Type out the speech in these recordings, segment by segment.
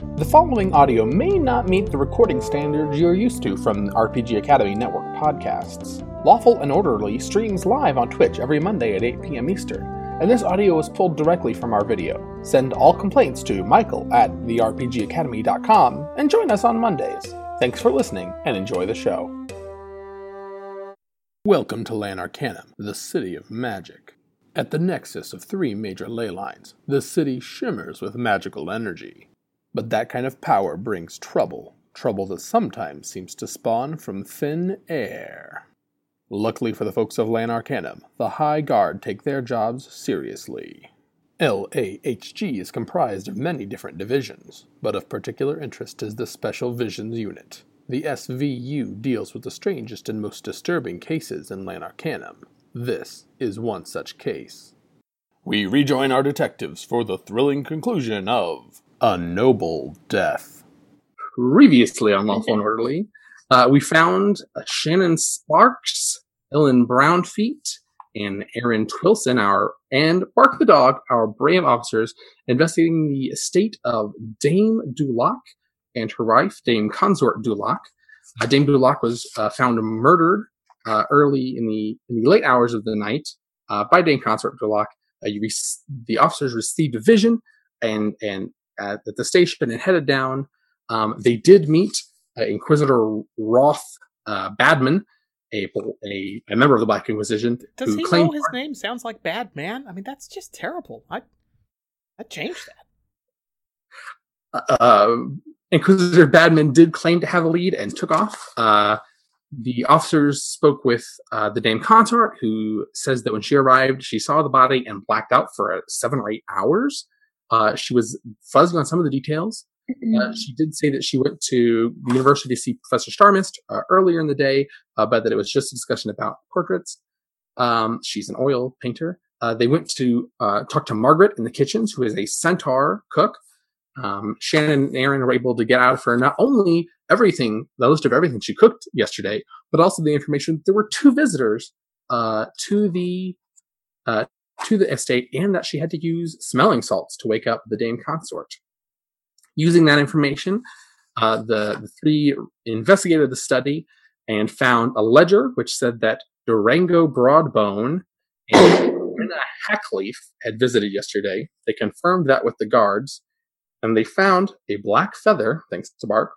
The following audio may not meet the recording standards you're used to from RPG Academy Network podcasts. Lawful and Orderly streams live on Twitch every Monday at 8 p.m. Eastern, and this audio is pulled directly from our video. Send all complaints to Michael at therpgacademy.com and join us on Mondays. Thanks for listening and enjoy the show. Welcome to Lan Arcanym, the city of magic. At the nexus of three major ley lines, the city shimmers with magical energy. But that kind of power brings trouble, trouble that sometimes seems to spawn from thin air. Luckily for the folks of Lan Arcanym, the High Guard take their jobs seriously. LAHG is comprised of many different divisions, but of particular interest is the Special Visions Unit. The SVU deals with the strangest and most disturbing cases in Lan Arcanym. This is one such case. We rejoin our detectives for the thrilling conclusion of A Noble Death. previously on Lawful and Orderly, uh, we found uh, Shannon Sparx, Illyn Brownfeet, and Aaron Twillson, our and Bark the dog, our brave officers, investigating the estate of Dame Duloc and her wife, Dame Consort Duloc. Uh, Dame Duloc was uh, found murdered uh, early in the in the late hours of the night uh, by Dame Consort Duloc. Uh, you rec- the officers received a vision and and at the station and headed down. Um, they did meet uh, Inquisitor Roth uh, Badman, a, a a member of the Black Inquisition, Does who he claimed know his name sounds like bad man? I mean, that's just terrible. I I changed that. uh, Inquisitor Badman did claim to have a lead and took off. Uh, the officers spoke with uh, the Dame Consort, who says that when she arrived, she saw the body and blacked out for uh, seven or eight hours. Uh, she was fuzzy on some of the details. Uh, she did say that she went to the university to see Professor Starmist uh, earlier in the day, uh, but that it was just a discussion about portraits. Um, she's an oil painter. Uh, they went to uh, talk to Margaret in the kitchens, who is a centaur cook. Um, Shannon and Aaron were able to get out of her not only everything, the list of everything she cooked yesterday, but also the information that there were two visitors uh, to the uh, to the estate, and that she had to use smelling salts to wake up the Dame Consort. Using that information, uh, the, the three investigated the study and found a ledger which said that Durango Broadbone and Rena Hackleaf had visited yesterday. They confirmed that with the guards, and they found a black feather, thanks to Bark,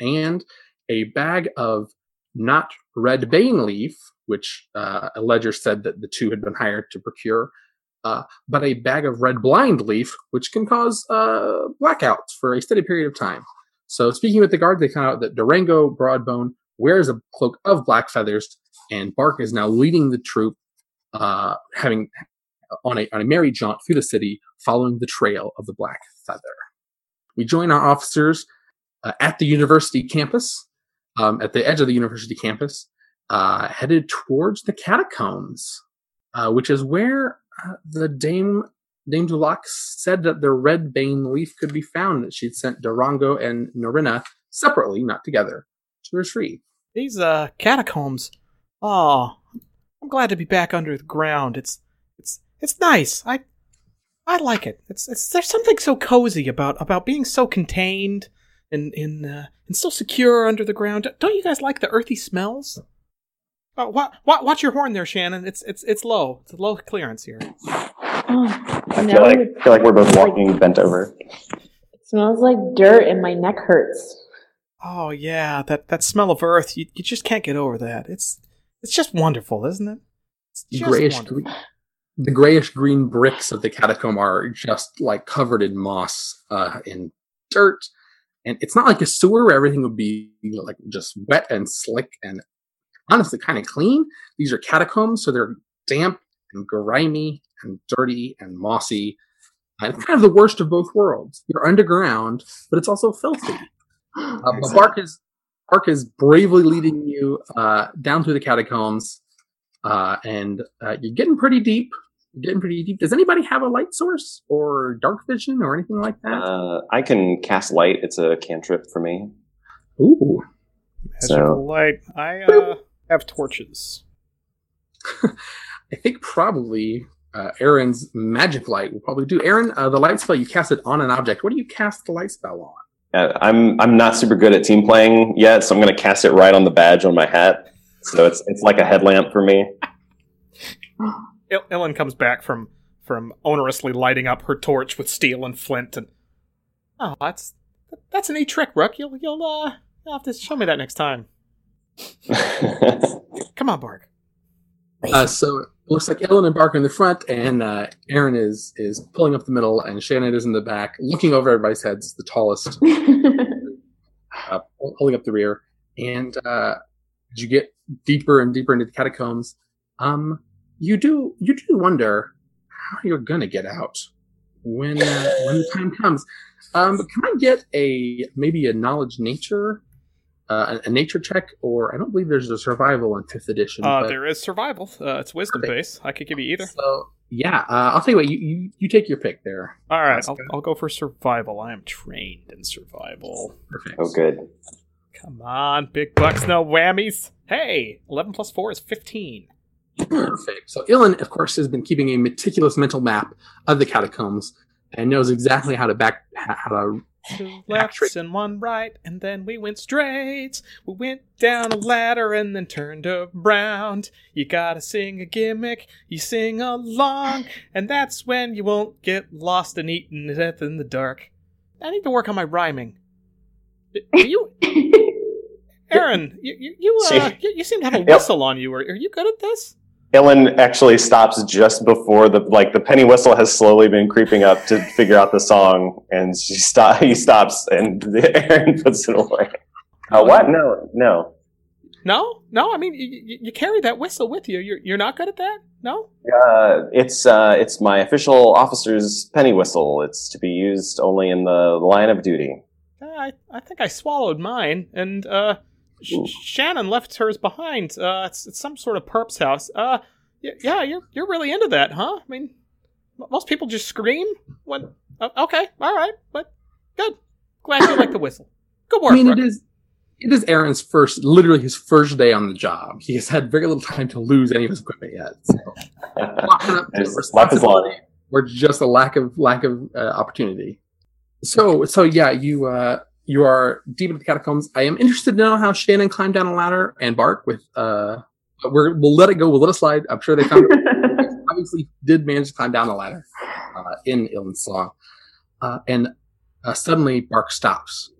and a bag of not red bane leaf, which uh, a ledger said that the two had been hired to procure, uh, but a bag of red blind leaf, which can cause uh, blackouts for a steady period of time. So, speaking with the guard, they found out that Durango Broadbone wears a cloak of black feathers, and Bark is now leading the troop, uh, having on a on a merry jaunt through the city, following the trail of the black feather. We join our officers uh, at the university campus, um, at the edge of the university campus, uh, headed towards the catacombs, uh, which is where uh, the Dame Dame Duloc said that the red bane leaf could be found. That she'd sent Durango and Norina separately, not together, to retrieve. These uh catacombs. Oh, I'm glad to be back under the ground. It's it's it's nice. I I like it. It's it's there's something so cozy about about being so contained and in uh, and so secure under the ground. Don't you guys like the earthy smells? Oh, wa- wa- watch your horn there, Shannon. It's it's it's low. It's low clearance here. Oh, I now feel like I feel like we're both walking bent over. It smells like dirt and my neck hurts. Oh yeah, that that smell of earth. You you just can't get over that. It's it's just wonderful, isn't it? It's just grayish wonderful. green, the grayish green bricks of the catacomb are just like covered in moss uh, and dirt and it's not like a sewer where everything would be like just wet and slick and honestly kind of clean these are catacombs so they're damp and grimy and dirty and mossy and kind of the worst of both worlds you're underground but it's also filthy uh, but Bark is Bark is bravely leading you uh, down through the catacombs, uh, and uh, you're getting pretty deep. You're getting pretty deep. Does anybody have a light source or dark vision or anything like that? Uh, I can cast light. It's a cantrip for me. Ooh, Magical So- light. I uh, have torches. I think probably uh, Aaron's magic light will probably do. Aaron, uh, the light spell you cast it on an object. What do you cast the light spell on? Uh, I'm I'm not super good at team playing yet, so I'm going to cast it right on the badge on my hat. So it's it's like a headlamp for me. Illyn comes back from from onerously lighting up her torch with steel and flint, and oh, that's that's a neat trick, Rook. You'll you'll uh you'll have to show me that next time. Come on, Bark. Uh, so it looks like Illyn and Barker in the front, and uh, Aaron is is pulling up the middle, and Shannon is in the back, looking over everybody's heads, the tallest, uh, holding up the rear. And uh, as you get deeper and deeper into the catacombs, um, you do you do wonder how you're gonna get out when uh, when the time comes. Um, can I get a maybe a knowledge nature, uh, a, a nature check, or I don't believe there's a survival in fifth edition. Uh, but- there is survival. Uh, it's wisdom Perfect. base. I could give you either. So yeah, uh, I'll tell you what. You, you you take your pick there. All right, I'll. I'll go for survival. I am trained in survival. Perfect. oh, good. Come on, big bucks, no whammies. Hey, eleven plus four is fifteen. Perfect. So Illyn, of course, has been keeping a meticulous mental map of the catacombs and knows exactly how to back how to. Two lefts and one right, and then we went straight. We went down a ladder and then turned around. You gotta sing a gimmick, you sing along, and that's when you won't get lost and eaten to death in the dark. I need to work on my rhyming. Are you, Aaron? You you you, uh, you, you seem to have a Yep. whistle on you. Are, are you good at this? Illyn actually stops just before the like the penny whistle has slowly been creeping up to figure out the song, and she stop. He stops, and Aaron puts it away. Uh, what? No, no. No, no. I mean, you, you, you carry that whistle with you. You're you're not good at that. No. Uh, it's uh, it's my official officer's penny whistle. It's to be used only in the line of duty. Uh, I, I think I swallowed mine, and uh, Sh- Ooh. Shannon left hers behind. Uh, it's, it's some sort of perp's house. Uh, y- yeah, you're you're really into that, huh? I mean, m- most people just scream when. Uh, okay, all right, but good. Glad you like the whistle. Good work. I mean, Rook. it is it is Aaron's first, literally his first day on the job. He has had very little time to lose any of his equipment yet. So, not enough to There's life is long. responsibility or just a lack of lack of uh, opportunity. So so yeah, you uh you are deep into the catacombs. I am interested to know how Shannon climbed down a ladder and Bark with uh. But we're, we'll let it go. We'll let it slide. I'm sure they found it. obviously did manage to climb down the ladder uh, in Illyn's song. Uh, and uh, suddenly Bark stops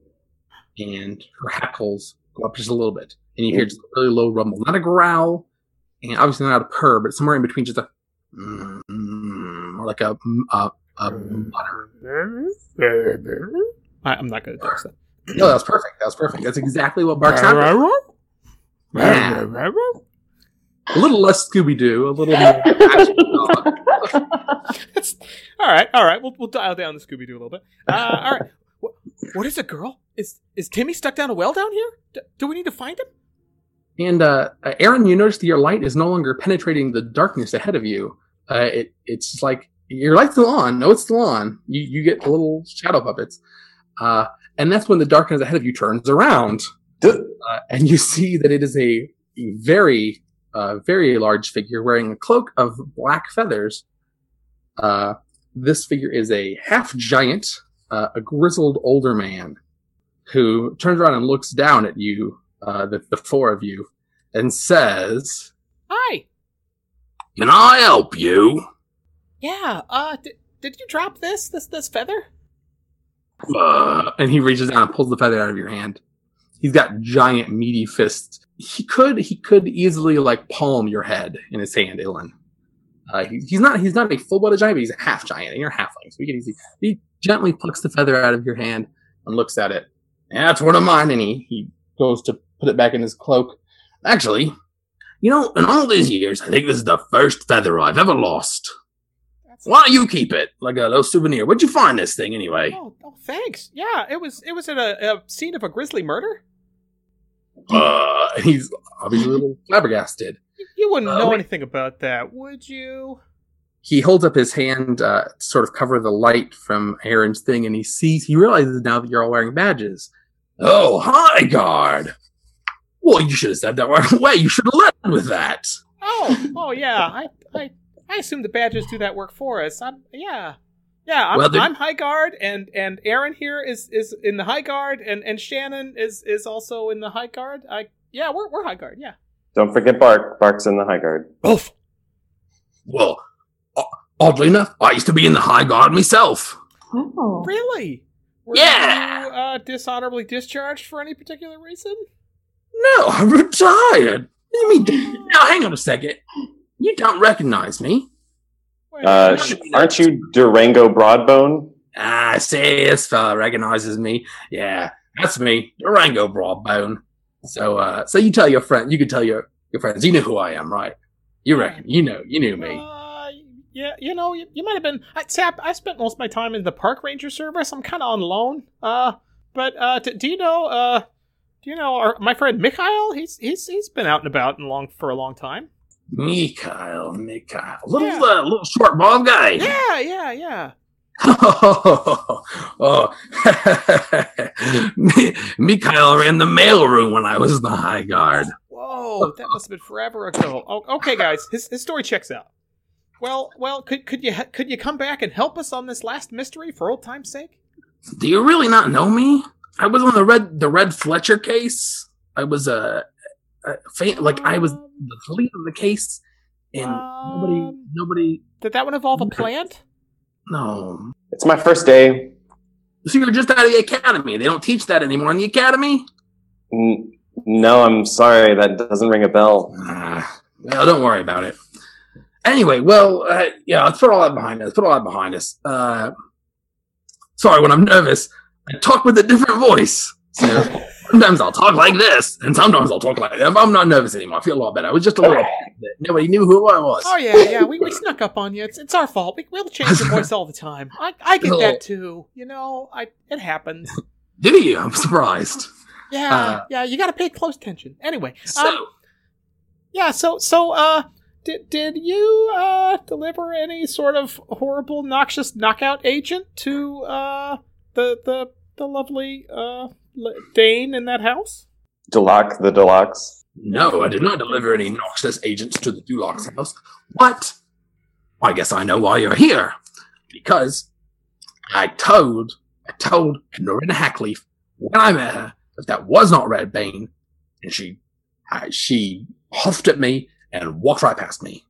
and her hackles go up just a little bit. And you hear just a really low rumble, not a growl, and obviously not a purr, but somewhere in between just a mm, or like a, a, a mutter. I, I'm not going to doing that. No, that was perfect. That was perfect. That's exactly what Bark sounded. Yeah. A little less Scooby Doo, a little more. actual. It's- all right, all right. We'll we'll dial down the Scooby Doo a little bit. Uh, all right. What, what is it, girl? Is is Timmy stuck down a well down here? D- do we need to find him? And uh, uh, Aaron, you notice that your light is no longer penetrating the darkness ahead of you. Uh, it it's just like your light's still on. No, it's still on. You you get little shadow puppets, uh, and that's when the darkness ahead of you turns around, uh, and you see that it is a very uh, very large figure wearing a cloak of black feathers. Uh, this figure is a half giant, uh, a grizzled older man, who turns around and looks down at you uh, the, the four of you, and says, Hi. "Can I help you?" Yeah. Uh, did, did you drop this this this feather? Uh, and he reaches down and pulls the feather out of your hand. He's got giant, meaty fists. He could he could easily like palm your head in his hand, Illyn. Uh, he, he's not he's not a full blooded giant, but he's a half giant, and you're halfling, so he can easily he gently plucks the feather out of your hand and looks at it. That's one of mine, and he he goes to put it back in his cloak. Actually, you know, in all these years, I think this is the first feather I've ever lost. Why don't you keep it like a little souvenir? Where'd you find this thing anyway? Oh, oh, thanks. Yeah, it was it was at a, a scene of a grisly murder. Uh, he's obviously a little flabbergasted. You, you wouldn't Uh, know anything about that, would you? He holds up his hand uh, to sort of cover the light from Aaron's thing, and he sees, he realizes now that you're all wearing badges. Oh, hi, guard. Well, you should have said that right away. You should have led with that. Oh, oh yeah. I I I assume the badges do that work for us. I'm yeah. Yeah, I'm, Well, I'm High Guard, and and Aaron here is is in the High Guard, and and Shannon is is also in the High Guard. I yeah, we're we're High Guard. Yeah. Don't forget Bark. Bark's in the high guard. Oof. Well, o- oddly enough, I used to be in the High Guard myself. Oh. Really? Were Yeah. you uh, dishonorably discharged for any particular reason? No, I retired. What do you mean? Now, hang on a second. You don't recognize me. Uh, sh- aren't you Durango Broadbone? Ah, see, this fella recognizes me. Yeah, that's me, Durango Broadbone. So, uh, so you tell your friend, you can tell your, your friends, you know who I am, right? You reckon, you know, you knew me. Uh, yeah, you know, you, you might have been. I, see, I, I spent most of my time in the park ranger service. I'm kind of on loan. Uh, but uh, d- do you know? Uh, do you know our, my friend Mikhail? He's he's he's been out and about and long for a long time. Mikhail, Mikhail, little, Yeah. uh, little short bald guy. Yeah, yeah, yeah. oh, Mi- Mikhail ran the mailroom when I was the High Guard. Whoa, that must have been forever ago. Oh, okay, guys, his his story checks out. Well, well, could could you could you come back and help us on this last mystery for old time's sake? Do you really not know me? I was on the red the Red Fletcher case. I was a, a fa- like I was the lead of the case, and nobody Um, nobody Did that one involve a plant? no. It's my first day. So you're just out of the academy. They don't teach that anymore in the academy. N- no, I'm sorry. That doesn't ring a bell. Ah, well, don't worry about it. Anyway, well, uh, yeah, let's put all that behind us. Put all that behind us. Uh, sorry, when I'm nervous, I talk with a different voice. So sometimes I'll talk like this, and sometimes I'll talk like that. I'm not nervous anymore. I feel a lot better. I was just a little. Nobody knew who I was. Oh yeah, yeah. We, we snuck up on you. It's it's our fault. We, we'll change your voice all the time. I I get that too. You know, I it happens. Do you? I'm surprised. Yeah, Uh, yeah. You got to pay close attention. Anyway, So, um, yeah. So so uh, did did you uh deliver any sort of horrible, noxious knockout agent to uh the the the lovely uh Dane in that house? Delac, the Deluxe. no, I did not deliver any noxious agents to the Duloc's house. But I guess I know why you're here. Because I told, I told Norina Hackleaf when I met her that that was not Red Bane, and she, I, she huffed at me and walked right past me.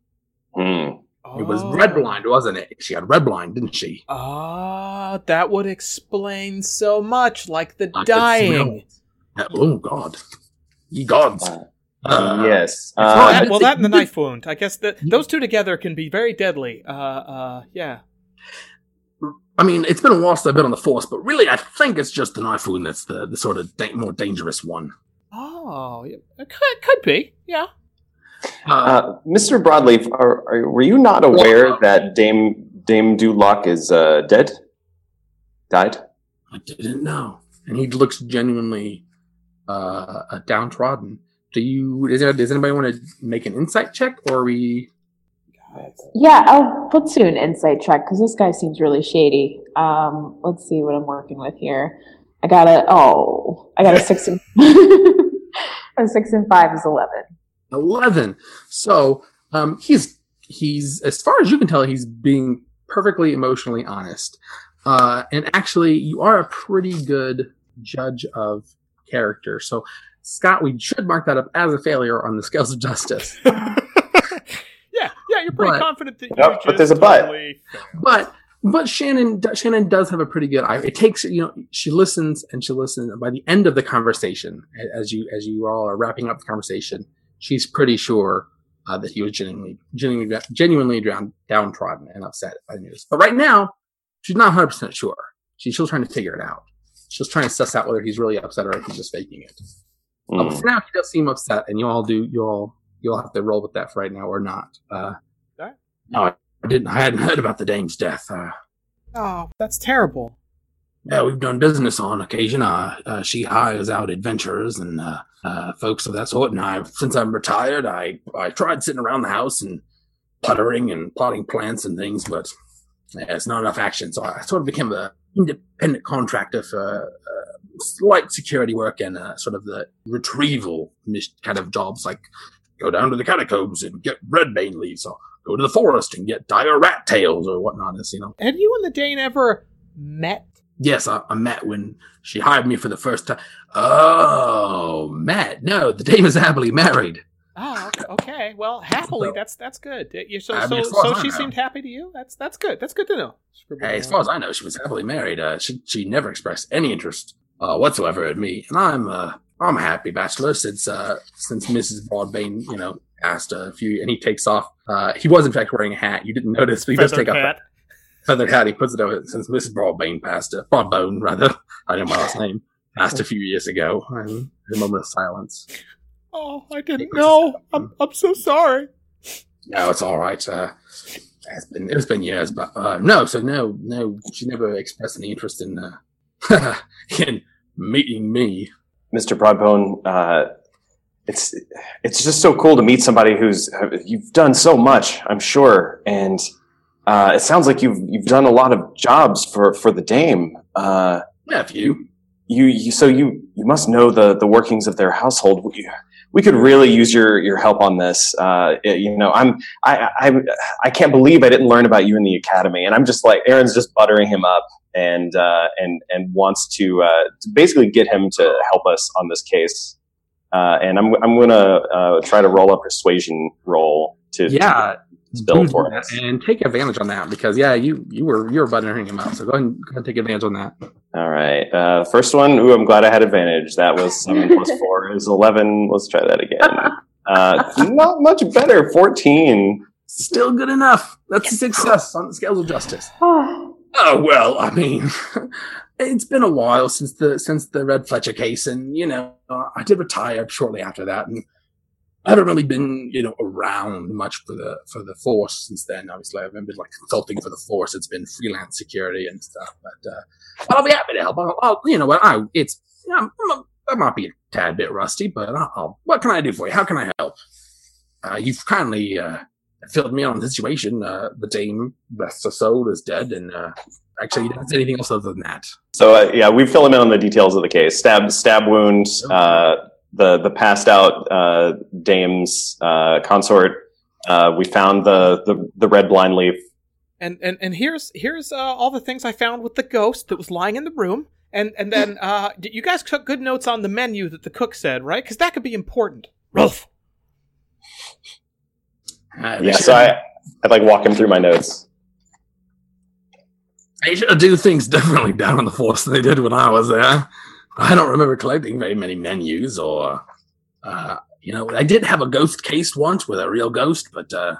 Hmm. Hmm. It was Oh. red blind, wasn't it? She had red blind, didn't she? Ah, that would explain so much, like the I dying. smell. Oh God, ye gods! Uh, yes. Well, Uh, that, well, that and the knife wound. I guess that those two together can be very deadly. Uh, uh, yeah. I mean, it's been a while since I've been on the force, but really, I think it's just the knife wound that's the, the sort of da- more dangerous one. Oh, yeah. it could could be. Yeah. Uh, uh, Mr. Broadleaf, are, are, were you not aware that Dame Dame Duloc is uh, dead? Died? I didn't know, and he looks genuinely uh, uh, downtrodden. Do you? Is there, does anybody want to make an insight check, or are we? Yeah, I'll let's do an insight check because this guy seems really shady. Um, let's see what I'm working with here. I got a oh, I got a six and a six and five is eleven. 11 so um he's he's as far as you can tell he's being perfectly emotionally honest uh and actually you are a pretty good judge of character so scott we should mark that up as a failure on the scales of justice yeah, yeah. You're pretty But- confident that you Yep, but there's a but. totally failed. but but shannon shannon does have a pretty good eye it takes you know she listens and she listens and by the end of the conversation as you as you all are wrapping up the conversation she's pretty sure uh, that he was genuinely genuinely genuinely down, downtrodden and upset by the news. But right now she's not 100% sure. She's still trying to figure it out. She's trying to suss out whether he's really upset or if he's just faking it. Uh, but for now he does seem upset and you all do you all you'll have to roll with that for right now or not. Uh Alright. no i didn't i hadn't heard about the dame's death uh. Oh, that's terrible. Yeah, we've done business on occasion. Uh, uh, she hires out adventurers and uh, uh, folks of that sort. And I, since I'm retired, I I tried sitting around the house and puttering and plotting plants and things, but yeah, it's not enough action. So I sort of became an independent contractor for uh, light security work and uh, sort of the retrieval kind of jobs, like go down to the catacombs and get redbane leaves, or go to the forest and get dire rat tails or whatnot. It's, you know, Had you and the Dane ever met? Yes, I, I met when she hired me for the first time. Oh, Matt, no, the dame is happily married. Oh, okay. Well, happily, that's that's good. Uh, You, so I mean, far so she know. seemed happy to you. That's that's good. That's good to know. Hey, as far as I know, she was happily married. Uh, she she never expressed any interest uh, whatsoever in me, and I'm uh, I'm a happy bachelor since uh, since Mrs. Broadbane, you know, asked a few, and he takes off. Uh, he was in fact wearing a hat. You didn't notice, but he does take off hat. a feathered hat. He puts it over since Mrs. Broadbane passed. Uh, Broadbone, rather. I didn't know my last name. Passed a few years ago. And a moment of silence. Oh, I didn't know. I'm I'm so sorry. No, it's all right. Uh, it's been it's been years, but uh, no. So no, no. She never expressed any interest in uh, in meeting me. Mr. Broadbone, uh, it's it's just so cool to meet somebody who's you've done so much, I'm sure, and uh, it sounds like you've you've done a lot of jobs for for the Dame. Uh, Nephew, you, you so you you must know the the workings of their household. We, we could really use your your help on this. Uh, it- you know, I'm I, I I can't believe I didn't learn about you in the academy, and I'm just like Aaron's just buttering him up and uh, and and wants to, uh, to basically get him to help us on this case. Uh, and I'm I'm gonna uh, try to roll a persuasion roll to yeah, to build for that us. and take advantage on that because yeah, you you were you were buttering him out. So go ahead and, go ahead and take advantage on that. All right. Uh, first one. Ooh, I'm glad I had advantage. That was seven plus four is eleven. Let's try that again. Uh, not much better. Fourteen. Still good enough. That's a success on the scales of justice. Oh, Oh well, I mean, it's been a while since the since the Red Fletcher case, and you know, I did retire shortly after that, and I haven't really been you know around much for the for the force since then. Obviously, I've been like consulting for the force. It's been freelance security and stuff, but uh, but I'll be happy to help. I'll, I'll you know what I it's I'm, I'm, I might be a tad bit rusty, but I'll, I'll what can I do for you? How can I help? Uh, you've kindly uh, filled me on the situation. Uh, the dame, bless her soul, is dead, and uh, actually, you didn't say anything else other than that. So uh, yeah, we fill him in on the details of the case. Stab stab wound. The the passed out uh, dame's uh, consort. Uh, we found the, the the red blind leaf. And and and here's here's uh, all the things I found with the ghost that was lying in the room. And and then uh, you guys took good notes on the menu that the cook said, right? Because that could be important. Rolf. Uh, Yeah. So I I'd like walk him through my notes. They should do things differently down on the force than they did when I was there. I don't remember collecting very many menus or, uh, you know, I did have a ghost case once with a real ghost, but uh,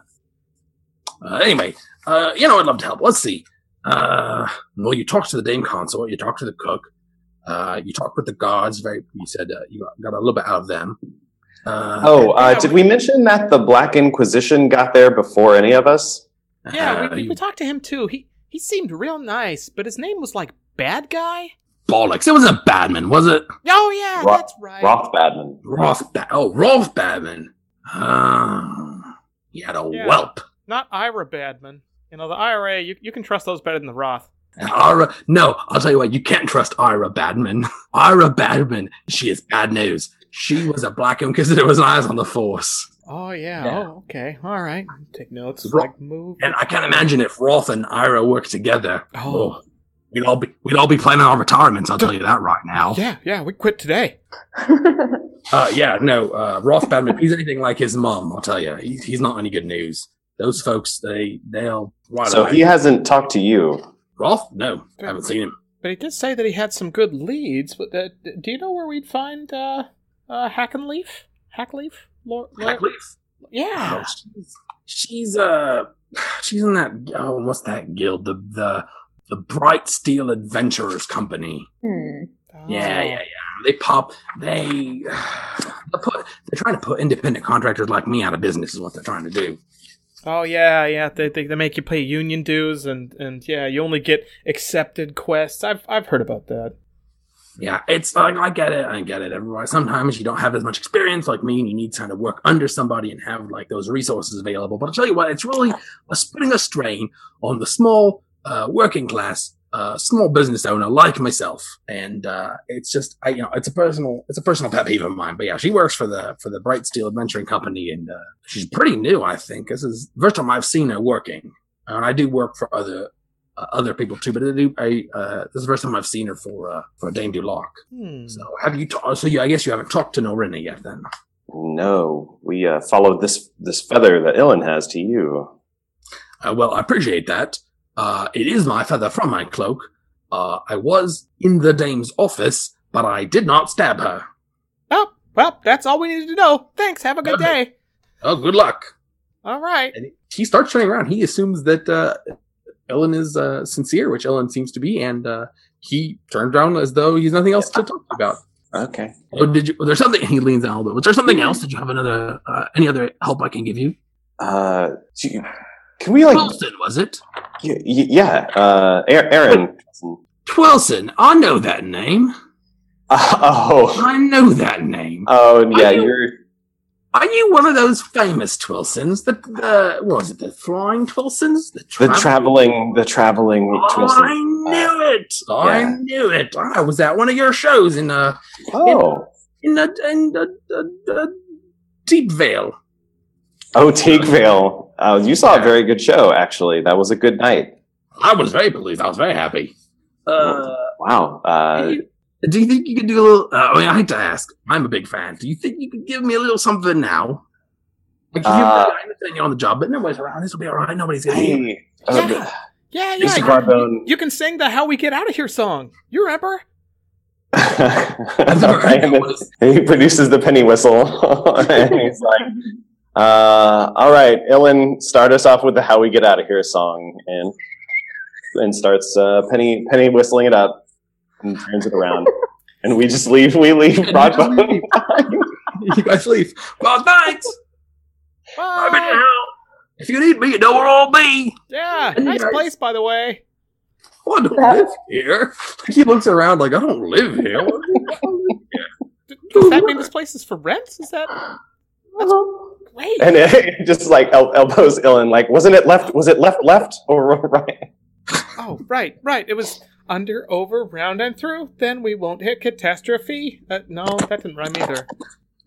uh, anyway, uh, you know, I'd love to help. Let's see. Uh, well, you talked to the dame consort, you talked to the cook, uh, you talked with the guards. Very, you said uh, you got, got a little bit out of them. Uh, Oh, uh, Yeah, did we mention that the Black Inquisition got there before any of us? Yeah, uh, we, we, you- we talked to him too. He he seemed real nice, but his name was like Bad Guy. Bollocks. It was a Badman, was it? Oh yeah, Ro- that's right. Roth Badman. Roth. Ba- oh, Rolf Badman. Uh, he had a Yeah. whelp. Not Ira Badman. You know the IRA. You you can trust those better than the Roth. Ira, no, I'll tell you what, you can't trust Ira Badman. Ira Badman, she is bad news. She was a black woman because there was eyes on the force. Oh yeah. Yeah. Oh okay. All right. Take notes. Ro- Like move. And I can't imagine if Roth and Ira work together. Oh. We'd all be we'd all be planning our retirements, I'll tell you that right now. Yeah, yeah. We quit today. Uh yeah, no, uh Roth Badman, if he's anything like his mom, I'll tell you. He's he's not any good news. Those folks, they they'll right So away. he hasn't talked to you. Roth? No, I haven't seen him. But he did say that he had some good leads. But uh, do you know where we'd find uh, uh, Hackenleaf? Hackleaf? Lord, Hackleaf? Yeah. Oh, she's, she's uh she's in that oh what's that guild the the the Bright Steel Adventurers Company. Hmm. Yeah, yeah, yeah. They pop they they put they're trying to put independent contractors like me out of business is what they're trying to do. Oh yeah, yeah. They, they they make you pay union dues, and and yeah, you only get accepted quests. I've I've heard about that. Yeah, it's like I get it, I get it. Everybody sometimes you don't have as much experience like me, and you need to kind of work under somebody and have like those resources available. But I'll tell you what, it's really uh, putting a strain on the small uh, working class a small business owner like myself, and uh, it's just I, you know it's a personal it's a personal pet peeve of mine. But yeah, she works for the for the Bright Steel Adventuring Company, and uh, she's pretty new. I think this is the first time I've seen her working, and I do work for other uh, other people too. But I do I uh, this is the first time I've seen her for uh, for Dame Duloc. Hmm. So have you? Ta- so you, I guess you haven't talked to Norina yet then. No, we uh, followed this this feather that Illyn has to you. Uh, well, I appreciate that. Uh, it is my feather from my cloak. Uh, I was in the dame's office, but I did not stab her. Oh, well, that's all we needed to know. Thanks. Have a good Okay. day. Oh, good luck. All right. And he starts turning around. He assumes that uh, Illyn is uh, sincere, which Illyn seems to be, and uh, he turns around as though he's nothing else to talk about. Okay. Oh, did you? Was there something? He leans down a little bit. Was there something else? Did you have another? Uh, any other help I can give you? Uh, do you- can we like? Twillson, was it? y- y- yeah. Uh, A- Aaron. Twillson. I know that name. oh. I know that name. Oh yeah. Are you- You're. Are you one of those famous Twillsons? The, the what was it? The flying Twillsons? The travel- traveling, the traveling Oh, I knew it. I yeah. knew it. I was at one of your shows in uh Oh, in the in the, the, the Deep Vale. oh, Teakvale. Uh, you saw a very good show, actually. That was a good night. I was very pleased. I was very happy. Uh, Wow. Uh, do, you, do you think you could do a little? Uh, I mean, I hate to ask. I'm a big fan. Do you think you could give me a little something now? Like, you- Uh, I understand you're on the job, but nobody's around. This will be all right. Nobody's gonna. hear. hey, uh, Yeah, yeah. Mr. You, Barbone. you can sing the "How We Get Out of Here" song. You remember? and then he produces the penny whistle, and he's like, uh, "All right, Illyn, start us off with the How We Get Out of Here song," and and starts uh, penny penny whistling it up and turns it around, and we just leave. We leave Broadbone. you guys leave. Well, thanks. I'm in Bye. If you need me, you know where I'll be. Yeah, nice guys- place, by the way. Oh, I don't live here. He looks around like I don't live here. Does that mean this place is for rent? Is that Uh-huh. Great? and it just like el- elbows Illyn. Like, wasn't it left? Was it left, left, or right? Oh, right, right. It was under, over, round, and through. Then we won't hit catastrophe. Uh, no, that didn't rhyme either.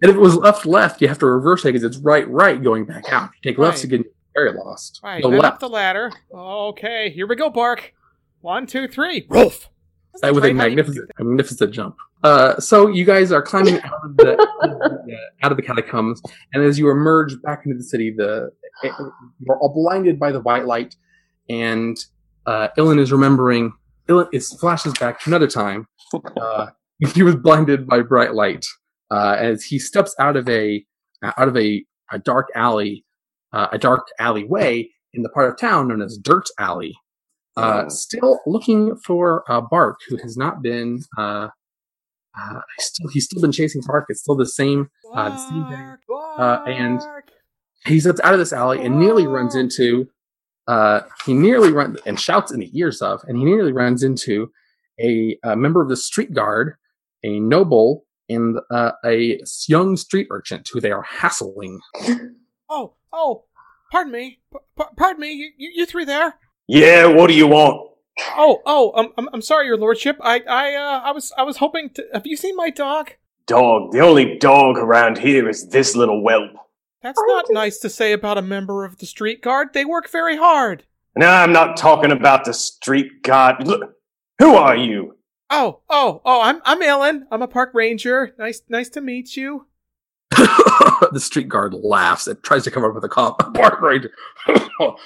And if it was left, left, you have to reverse it because it's right, right, going back out. You take left Right. to get very lost. Right, The then left up the ladder. Okay, here we go, Bark. One, two, three. Rolf. uh, with a Right, how do you- magnificent, magnificent jump. Uh, so you guys are climbing out of the uh, out of the catacombs, and as you emerge back into the city, the you're all blinded by the white light, and uh, Illyn is remembering. Illyn it flashes back to another time. Uh, he was blinded by bright light uh, as he steps out of a out of a, a dark alley, uh, a dark alleyway in the part of town known as Dirt Alley. Uh, Oh. still looking for uh, Bark, who has not been. Uh, still, he's still been chasing Bark. It's still the same. Uh, the same thing. Uh, and- he's He out of this alley and nearly runs into. Uh, he nearly runs and shouts in the ears of, and he nearly runs into a, a member of the street guard, a noble, and uh, a young street urchin who they are hassling. Oh, oh, pardon me. P- p- pardon me. You, you, you three there? Yeah. What do you want? Oh, oh, um, I'm, I'm sorry, Your Lordship. I, I, uh, I was, I was hoping to. Have you seen my dog? Dog. The only dog around here is this little whelp. That's not nice to say about a member of the street guard. They work very hard. No, I'm not talking about the street guard. Look, who are you? Oh, oh, oh, I'm, I'm Illyn. I'm a park ranger. Nice, nice to meet you. the street guard laughs and tries to come up with a cop. Park ranger. oh,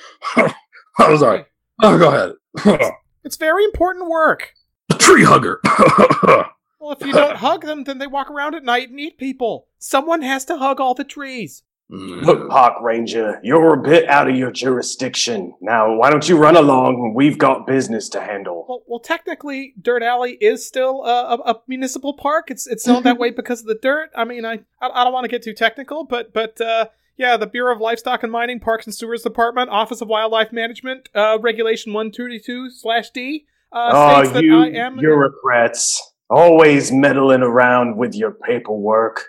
sorry. Oh, go ahead. It's very important work. A Tree hugger. Well, if you don't hug them, then they walk around at night and eat people. Someone has to hug all the trees. Look, Park Ranger, you're a bit out of your jurisdiction. Now, why don't you run along? We've got business to handle. Well, well, technically, Dirt Alley is still a, a, a municipal park. It's it's known that way because of the dirt. I mean, I I, I don't want to get too technical, but but uh, yeah, the Bureau of Livestock and Mining, Parks and Sewers Department, Office of Wildlife Management, uh, Regulation one thirty two slash D uh, states oh, that you I am. bureaucrats. Always meddling around with your paperwork.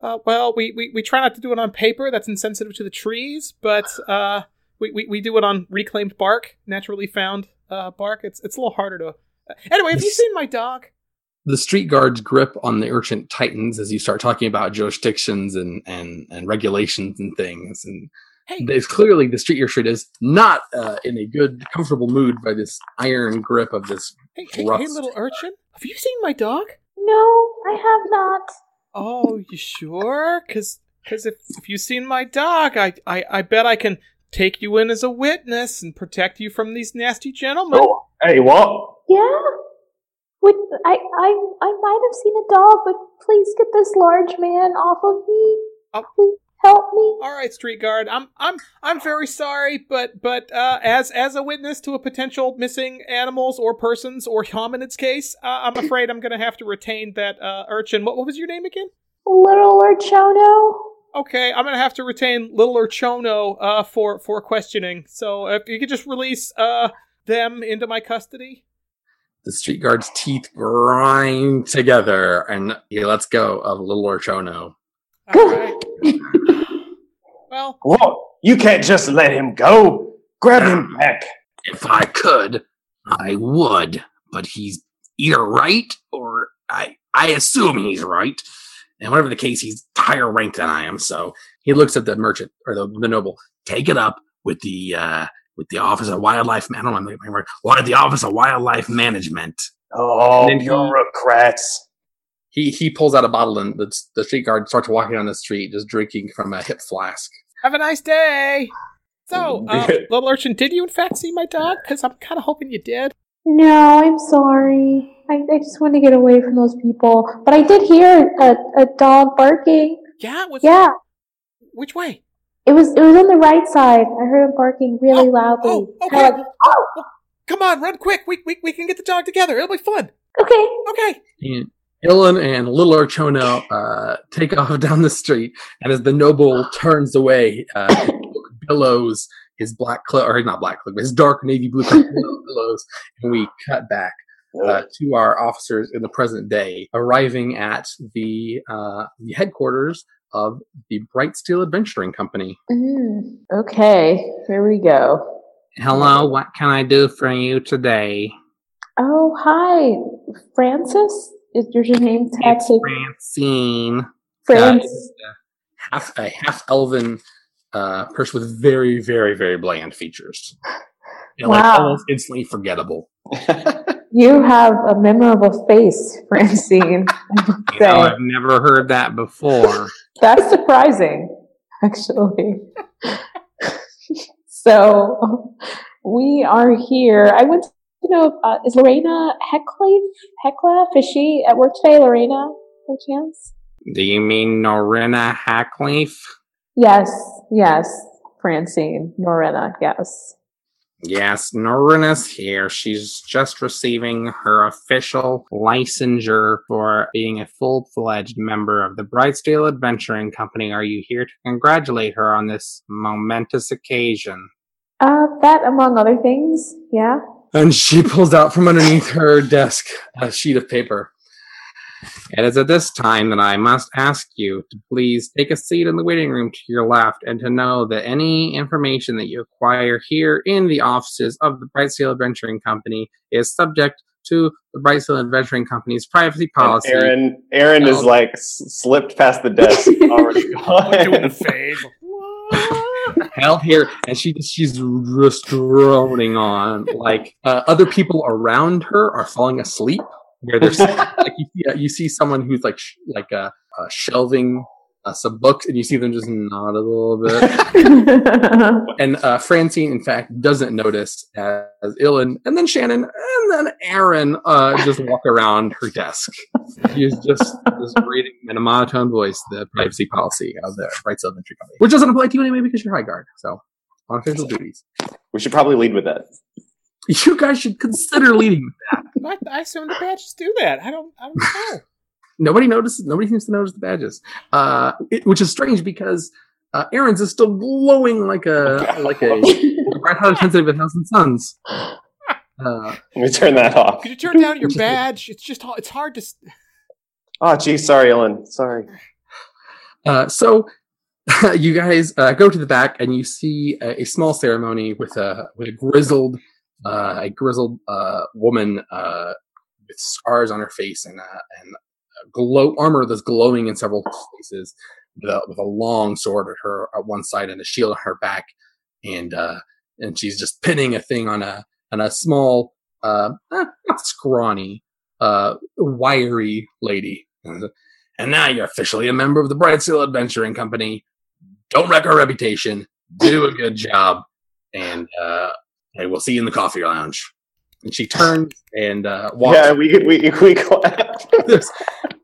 Uh, well, we, we we try not to do it on paper. That's insensitive to the trees. But uh, we, we, we do it on reclaimed bark, naturally found uh, bark. It's it's a little harder to. Anyway, have you seen my dog? The street guard's grip on the urchin tightens as you start talking about jurisdictions and and and regulations and things. And Hey, it's clearly the street your street is not uh, in a good, comfortable mood by this iron grip of this. hey, hey, hey, little urchin. Have you seen my dog? No, I have not. Oh, you sure? Because if, if you've seen my dog, I, I, I bet I can take you in as a witness and protect you from these nasty gentlemen. Oh, hey, what? Yeah. Would I, I I might have seen a dog, but please get this large man off of me. Oh. Please help me. All right, street guard. I'm I'm I'm very sorry, but but uh, as as a witness to a potential missing animals or persons or hominids case, uh, I'm afraid I'm going to have to retain that uh, urchin. What, what was your name again? Little Urchono. Okay, I'm going to have to retain Little Urchono uh, for for questioning. So if you could just release uh, them into my custody. The street guard's teeth grind together, and he lets go of little Orchono. All right. well, What? You can't just let him go. Grab him back. If I could, I would, but he's either right or I I assume he's right. And whatever the case, he's higher ranked than I am. So he looks at the merchant or the, the noble. Take it up with the uh with the Office of Wildlife. I don't know my. What the Office of Wildlife Management? Oh, And he- bureaucrats. He he pulls out a bottle and the, the street guard starts walking down the street, just drinking from a hip flask. have a nice day. So, uh, Little Urchin, did you in fact see my dog? Because I'm kind of hoping you did. No, I'm sorry. I, I just want to get away from those people. But I did hear a, a dog barking. Yeah, was Yeah, Which way? It was it was on the right side. I heard him barking really Oh, loudly. oh, okay. Like, oh, Come on, run quick. We, we, we can get the dog together. It'll be fun. okay. Okay. And Illyn and Little Archono uh, take off down the street, and as the noble turns away, uh, billows his black cloak, or not black cloak, but his dark navy blue cloak billows, and we cut back uh, to our officers in the present day, arriving at the uh, the headquarters of the Bright Steel Adventuring Company. Mm, okay, here we go. Hello, what can I do for you today? Oh, hi, Francis. Is your name tag say Francine. Uh, Francis? is a half a half elven uh, person with very, very, very bland features. And like Wow. almost instantly forgettable. You have a memorable face, Francine. You know. I've never heard that before. That's surprising, actually. so we are here. I want to know uh, is Lorena Heckleaf? Heckla? Is she at work today, Lorena, by chance? Do you mean Norina Hackleaf? Yes, yes, Francine. Lorena, yes. Yes, Norina's here. She's just receiving her official licensure for being a full fledged member of the Brightsteel Adventuring Company. Are you here to congratulate her on this momentous occasion? Uh, that among other things, yeah. And she pulls out from underneath her desk a sheet of paper. It is at this time that I must ask you to please take a seat in the waiting room to your left and to know that any information that you acquire here in the offices of the Brightsteel Adventuring Company is subject to the Brightsteel Adventuring Company's privacy And policy. Aaron, Aaron is like s- slipped past the desk. already gone. phase. held here, and she she's just droning on. Like uh, other people around her are falling asleep. Where there's like you see, uh, you see someone who's like sh- like uh, uh, shelving uh, some books, and you see them just nod a little bit. and uh, Francine, in fact, doesn't notice as Illyn, and then Shannon, and then Aaron uh, just walk around her desk. She's just, just reading in a monotone voice the privacy policy of the Bright of Adventure Company, which doesn't apply to you anyway because you're High Guard. So, on official duties, we should probably lead with that. you guys should consider leading. with that. I, I assume the badges do that. I don't. I don't know. Nobody notices. Nobody seems to notice the badges, uh, it, which is strange because uh, Aaron's is still glowing like a like a bright hot intensity of a thousand suns. Uh, Let me turn that off. Could you turn down your badge? It's just. It's hard to. s- Oh, geez, sorry, Illyn. Sorry. Uh, so you guys uh, go to the back and you see a, a small ceremony with a with a grizzled uh, a grizzled uh, woman uh, with scars on her face and uh, and glow armor that's glowing in several places with a, with a long sword at her at one side and a shield on her back and uh, and she's just pinning a thing on a on a small uh, eh, not scrawny wiry lady. And now you're officially a member of the Bright Steel Adventuring Company. Don't wreck our reputation. Do a good job. And uh, hey, we'll see you in the coffee lounge. And she turns and uh, walks. Yeah, we we we clap. there's,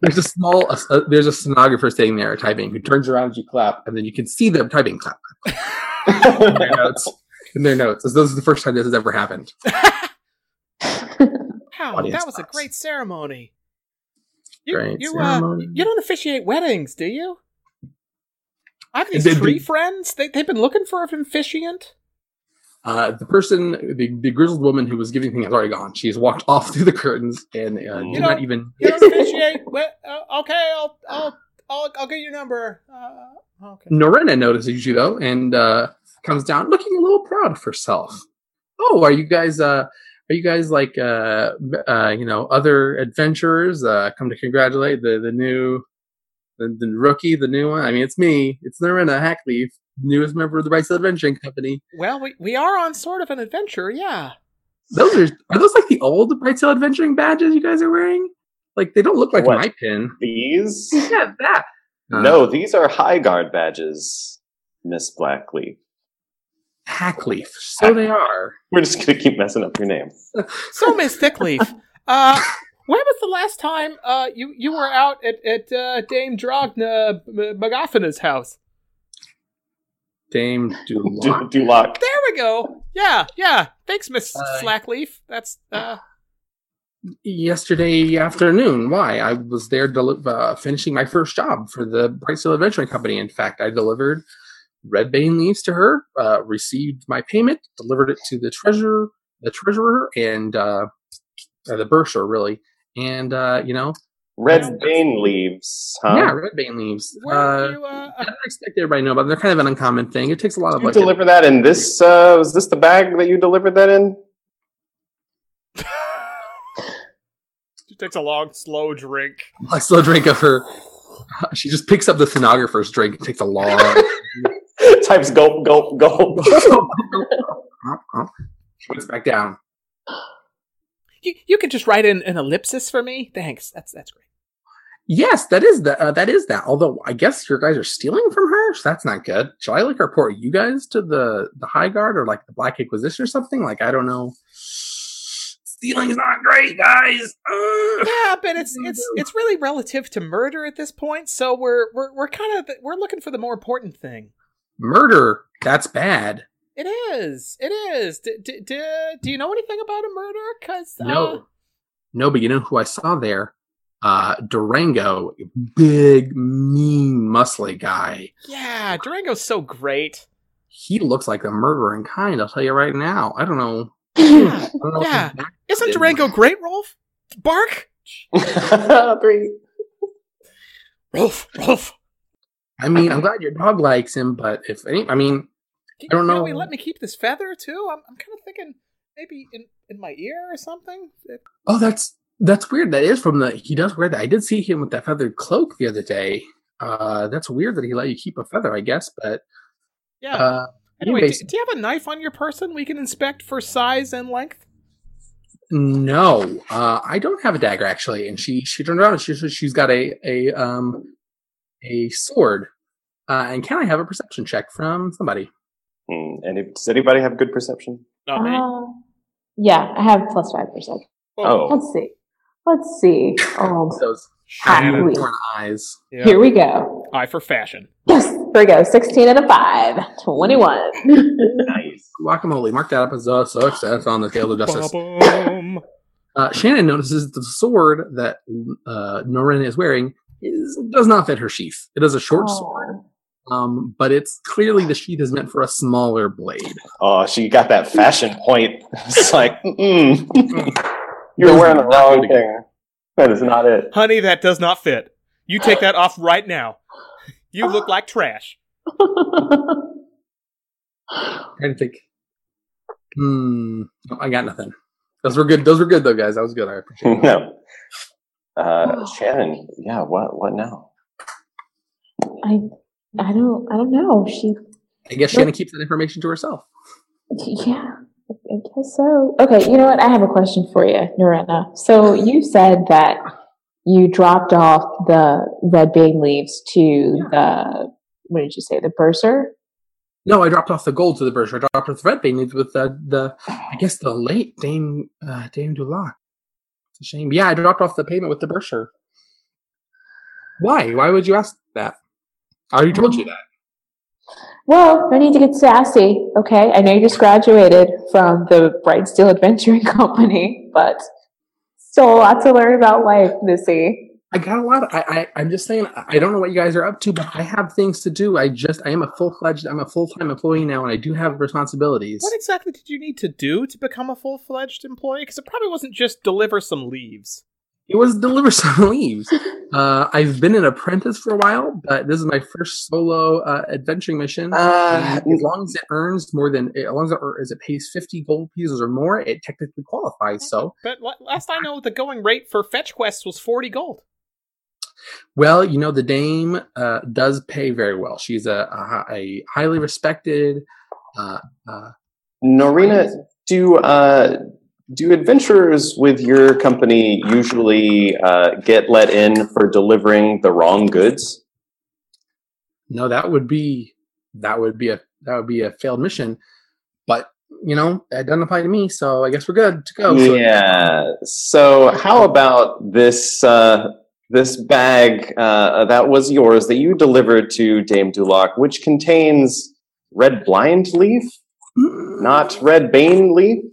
there's a small, uh, there's a stenographer sitting there typing who turns around and you clap, and then you can see them typing clap in their notes. In their notes, this is the first time this has ever happened. Wow, Audience that was a great ceremony. You, Great you, uh, ceremony. you don't officiate weddings, do you? I have these Did- tree friends. They, they've been looking for an officiant. Uh, the person, the, the grizzled woman who was giving things, has already gone. She's walked off through the curtains and uh, You did not even. You don't we- uh, okay, I'll, I'll, I'll, I'll get your number. Uh, okay. Norena notices you though and uh, comes down looking a little proud of herself. Oh, are you guys? Uh, are you guys like uh, uh, you know other adventurers? Uh, come to congratulate the the new the, the rookie, the new one. I mean, it's me. It's Norena Hackleaf, newest member of the Rice Adventuring Company. Well, we, we are on sort of an adventure, yeah. Those are are those like the old Bright Steel Adventuring badges you guys are wearing? Like they don't look like What? my pin. These? Yeah, that. Uh, no, these are high guard badges, Miss Blackleaf. Hackleaf. So they are. We're just gonna keep messing up your name. So, Miss Thickleaf, uh, when was the last time uh, you, you were out at, at uh, Dame Drogna M- Magaffina's house? Dame Du- Duloc. Duloc. There we go. Yeah, yeah. Thanks, Miss Uh, Slackleaf. That's uh, yesterday afternoon. Why? I was there deli- uh, finishing my first job for the Bright Steel Adventuring Company. In fact, I delivered red bane leaves to her, uh, received my payment, delivered it to the treasurer, the treasurer, and uh, uh, the bursar, really. And uh, you know, Red Bane leaves, huh? yeah, red bane leaves. where Uh, you uh, I don't expect everybody to know, but they're kind of an uncommon thing. It takes a lot of You like. deliver that in this? Uh, was this the bag that you delivered that in? She takes a long, slow drink. a slow drink of her. She just picks up the stenographer's drink and takes a long. Types gulp, gulp, gulp. she Puts back down. You, you can just write in an ellipsis for me. Thanks. That's that's great. Yes, that is that. Uh, that is that. Although I guess your guys are stealing from her, so that's not good. Shall I like report you guys to the the High Guard or like the Black Inquisition or something? Like I don't know. Stealing is not great, guys. Yeah, but it's it's it's really relative to murder at this point. So we're we're we're kind of we're looking for the more important thing. Murder. That's bad. It is. It is. D- d- d- do you know anything about a murder? Because No, no, but you know who I saw there? Uh, Durango, big, mean, muscly guy. yeah, Durango's so great. He looks like a murdering kind. I'll tell you right now. I don't know. Yeah, I don't know yeah. Isn't Durango great, Rolf? Bark, Three. Rolf, Rolf. I mean, I'm glad your dog likes him, but if any, I mean, Can, I don't can know. we let me keep this feather too? I'm I'm kind of thinking maybe in in my ear or something. Oh, that's that's weird. That is from the. He does wear that. I did see him with that feathered cloak the other day. Uh, that's weird that he let you keep a feather, I guess. But Yeah. uh, anyway, anyways, do, do you have a knife on your person we can inspect for size and length? no, uh, I don't have a dagger actually. And she she turned around and she she's got a a um a sword. Uh, and can I have a perception check from somebody? Hmm, And if, does anybody have good perception? Not me. Uh, yeah, I have plus five percent. Oh, Let's see. Let's see. Oh, Those Shannon. Shannon. torn eyes. Yeah. here we go. Eye for fashion. Yes, here we go. 16 and a 5. 21. nice. Guacamole. Mark that up as a success on the scale of justice. Ba-bum. Uh, Shannon notices the sword that uh, Norin is wearing is, does not fit her sheath. It is a short sword, Oh. um, but it's clearly the sheath is meant for a smaller blade. Oh, she got that fashion point. It's like, mm. You're wearing the wrong thing. That is not it. Honey, that does not fit. You take that off right now. You look like trash. trying to think. Hmm. no, I got nothing. Those were good. Those were good though, guys. That was good. I appreciate it. no. Uh, Shannon, yeah, what what now? I I don't I don't know. She I guess Shannon keeps that information to herself. yeah, I guess so. Okay, you know what? I have a question for you, Norena. So you said that you dropped off the red bane leaves to the what did you say? The bursar? No, I dropped off the gold to the bursar. I dropped off the red bane leaves with the the I guess the late Dame uh, Dame Dulac. It's a shame. Yeah, I dropped off the payment with the bursar. Why? Why would you ask that? I already told you that. Well, no need to get sassy, okay? I know you just graduated from the Bright Steel Adventuring Company, but still a lot to learn about life, Missy. I got a lot. Of, I, I I'm just saying. I I don't know what you guys are up to, but I have things to do. I just I am a full fledged. I'm a full time employee now, and I do have responsibilities. What exactly did you need to do to become a full fledged employee? Because it probably wasn't just deliver some leaves. It was deliver some leaves. Uh, I've been an apprentice for a while, but this is my first solo uh, adventuring mission. Uh, as long as it earns more than, as long as it, as it pays fifty gold pieces or more, it technically qualifies. So, But last I know, the going rate for fetch quests was 40 gold. well, you know, the dame uh, does pay very well. She's a, a, a highly respected. Uh, uh, Norena, do uh, do adventurers with your company usually uh, get let in for delivering the wrong goods? no, that would be that would be a that would be a failed mission. But you know, it doesn't apply to me, so I guess we're good to go. Yeah. So how about this uh, this bag uh, that was yours that you delivered to Dame Duloc, which contains red blind leaf, not red bane leaf?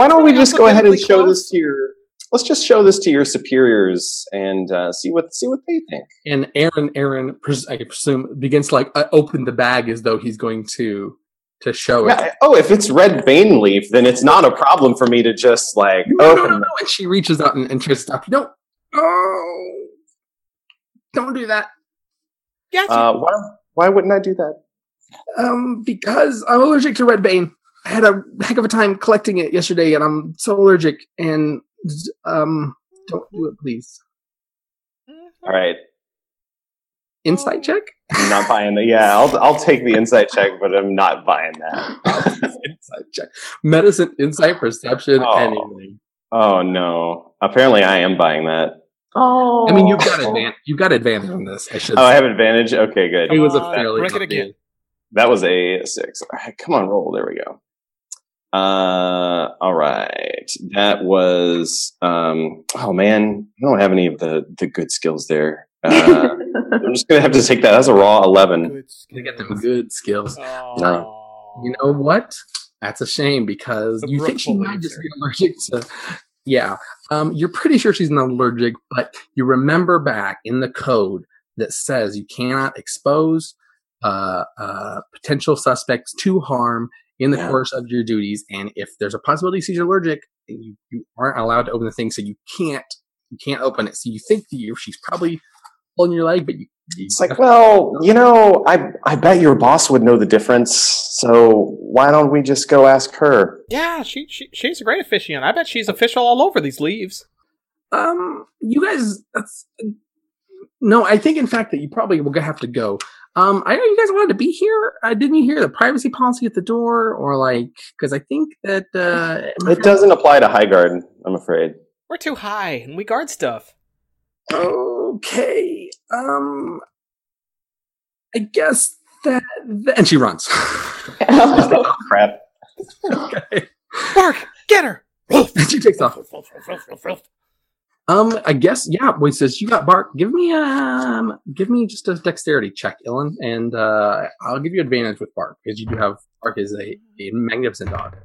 Why don't we just go ahead and show this to your? Let's just show this to your superiors and uh, see what see what they think. and Aaron, Aaron, pres- I presume, begins to like uh, open the bag as though he's going to to show it. Oh, if it's red bane leaf, then it's not a problem for me to just like No, no, open. no, no. And she reaches out and, and tries to stop you. No, oh, don't do that. Gotcha. Uh, why? Why wouldn't I do that? Um, because I'm allergic to red bane. I had a heck of a time collecting it yesterday, and I'm so allergic. And um, don't do it, please. All right, Insight check. I'm not buying that. Yeah, I'll I'll take the insight check, but I'm not buying that. insight check. Medicine, insight, perception, Oh. anything. Oh no! Apparently, I am buying that. Oh, I mean, you've got advantage. You've got advantage on this. I should. Oh, I have advantage. Okay, good. It was a Uh, fairly break it again. That was a six. All right, come on, roll. There we go. Uh, all right. That was. Um. Oh man, I don't have any of the the good skills there. Uh, I'm just gonna have to take that. That's a raw eleven. Good You get them good skills. Oh. You know what? That's a shame because The you think she might just be allergic to. Yeah, um, you're pretty sure she's not allergic, but you remember back in the code that says you cannot expose uh, uh, potential suspects to harm in the Yeah. course of your duties, and if there's a possibility she's allergic, you, you aren't allowed to open the thing, so you can't you can't open it. So you think that you she's probably pulling your leg, but you, you It's like, well, you know, I I bet your boss would know the difference. So why don't we just go ask her? Yeah, she, she she's a great officiant. I bet she's official all over these leaves. Um, you guys, that's no. I think, in fact, that you probably will have to go. Um, I know you guys wanted to be here. Uh, didn't you hear the privacy policy at the door, or like? Because I think that uh, It doesn't apply to High Guard, I'm afraid. We're too high, and we guard stuff. Okay. Um, I guess that. that and she runs. Oh, crap. okay. Bark, get her. And she takes off. Um, I guess yeah. Wait, says you got bark. Give me um, give me just a dexterity check, Illyn, and uh, I'll give you advantage with Bark because you do have Bark is a, a magnificent dog.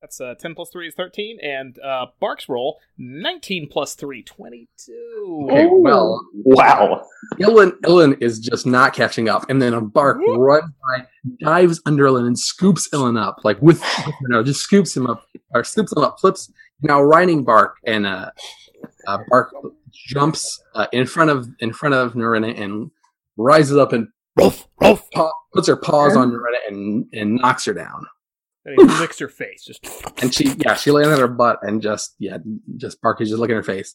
That's uh, 10 plus 3 is 13, and uh, Bark's roll, 19 plus 3, 22. Okay, well, Wow. Illyn Illyn is just not catching up, and then a Bark Whoop. runs by, dives under Illyn, and scoops Illyn up like with you know just scoops him up or scoops him up, flips now riding Bark, and uh, uh Bark jumps uh, in front of in front of Norena and rises up and Rolf, Rolf. paw, puts her paws on Loretta and and knocks her down. And he licks her face. Just And she, yeah, she lays on her butt and just, yeah, just Barky's just looking at her face.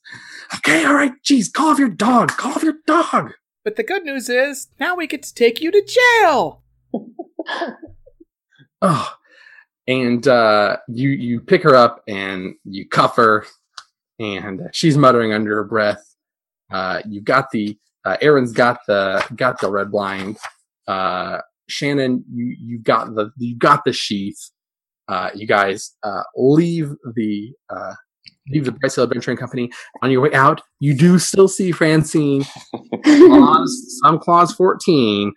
Okay, all right, geez, call off your dog. Call off your dog. But the good news is now we get to take you to jail. Oh, and uh, you you pick her up and you cuff her, and she's muttering under her breath. Uh, you got the uh, Aaron's got the got the red blind. Uh, Shannon, you you got the you got the sheath. Uh, you guys uh, leave the uh, leave the Bright Steel Adventuring Company. On your way out, you do still see Francine. clause, some clause fourteen.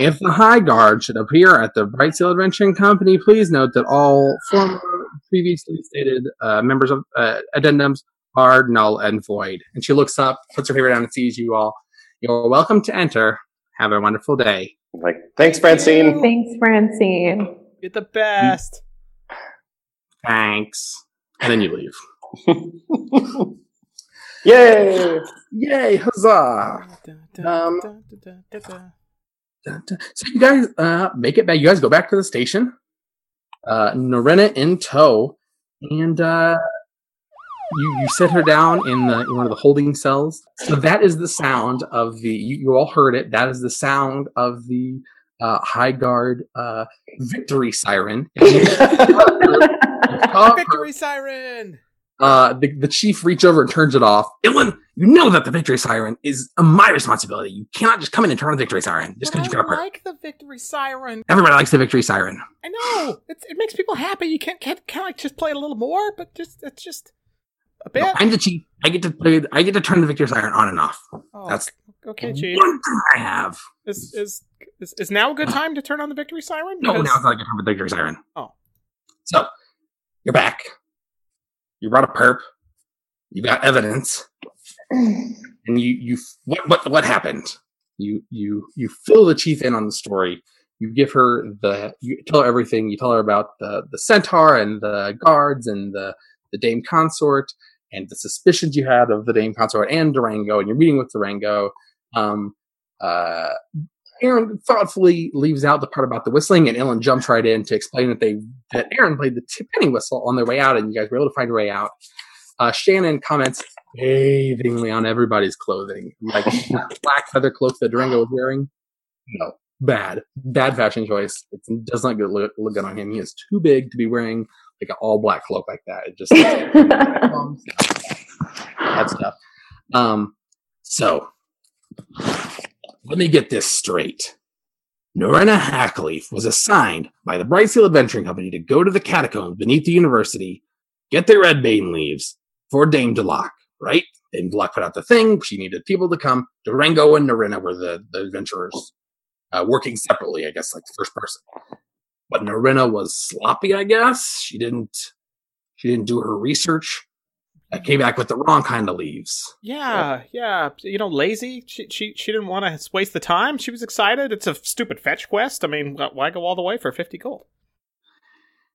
If the High Guard should appear at the Bright Steel Adventuring Company, please note that all former previously stated uh, members of uh, addendums are null and void. And she looks up, puts her paper down, and sees you all. You're welcome to enter. Have a wonderful day. Like, thanks, Francine. Thanks, Francine. You're the best. Thanks. And then you leave. Yay! Yay, huzzah! Um, Dun, dun. So you guys uh, make it back. You guys go back to the station. Uh, Norena in tow, and uh, you you set her down in the in one of the holding cells. So that is the sound of the. You, you all heard it. That is the sound of the uh, High Guard uh, victory siren. Victory siren. Uh, the, the chief reach over and turns it off. Illyn, you know that the victory siren is uh, my responsibility. You cannot just come in and turn on the victory siren just because you got a perk. like the victory siren. Everybody likes the victory siren. I know it's, it makes people happy. You can't can't kind of like just play it a little more, but just it's just a bit. No, I'm the chief. I get to play. I get to turn the victory siren on and off. Oh, That's okay, Chief. one thing I have. Is, is is is now a good time to turn on the victory siren? No, Because- now it's not a good time for the victory siren. Oh. So you're back. You brought a perp. You got evidence, and you you what what what happened? You you you fill the chief in on the story. You give her the you tell her everything. You tell her about the the centaur and the guards and the the dame consort and the suspicions you had of the dame consort and Durango and your meeting with Durango. Um, uh, Aaron thoughtfully leaves out the part about the whistling, and Illyn jumps right in to explain that they that Aaron played the t- penny whistle on their way out, and you guys were able to find your way out. Uh, Shannon comments scathingly on everybody's clothing, like black feather cloak that Durango was wearing. No, bad, bad fashion choice. It does not look, look good on him. He is too big to be wearing like an all black cloak like that. It just that stuff. Um, so let me get this straight. Norena Hackleaf was assigned by the Bright Steel Adventuring Company to go to the catacombs beneath the university, get the red bane leaves for Dame Delac, right? Dame Delac put out the thing. She needed people to come. Durango and Norena were the, the adventurers uh, working separately, I guess, like the first person. But Norena was sloppy, I guess. She didn't she didn't do her research. I came back with the wrong kind of leaves. Yeah, yeah. You know, lazy. She she she didn't want to waste the time. She was excited. It's a stupid fetch quest. I mean, why go all the way for fifty gold?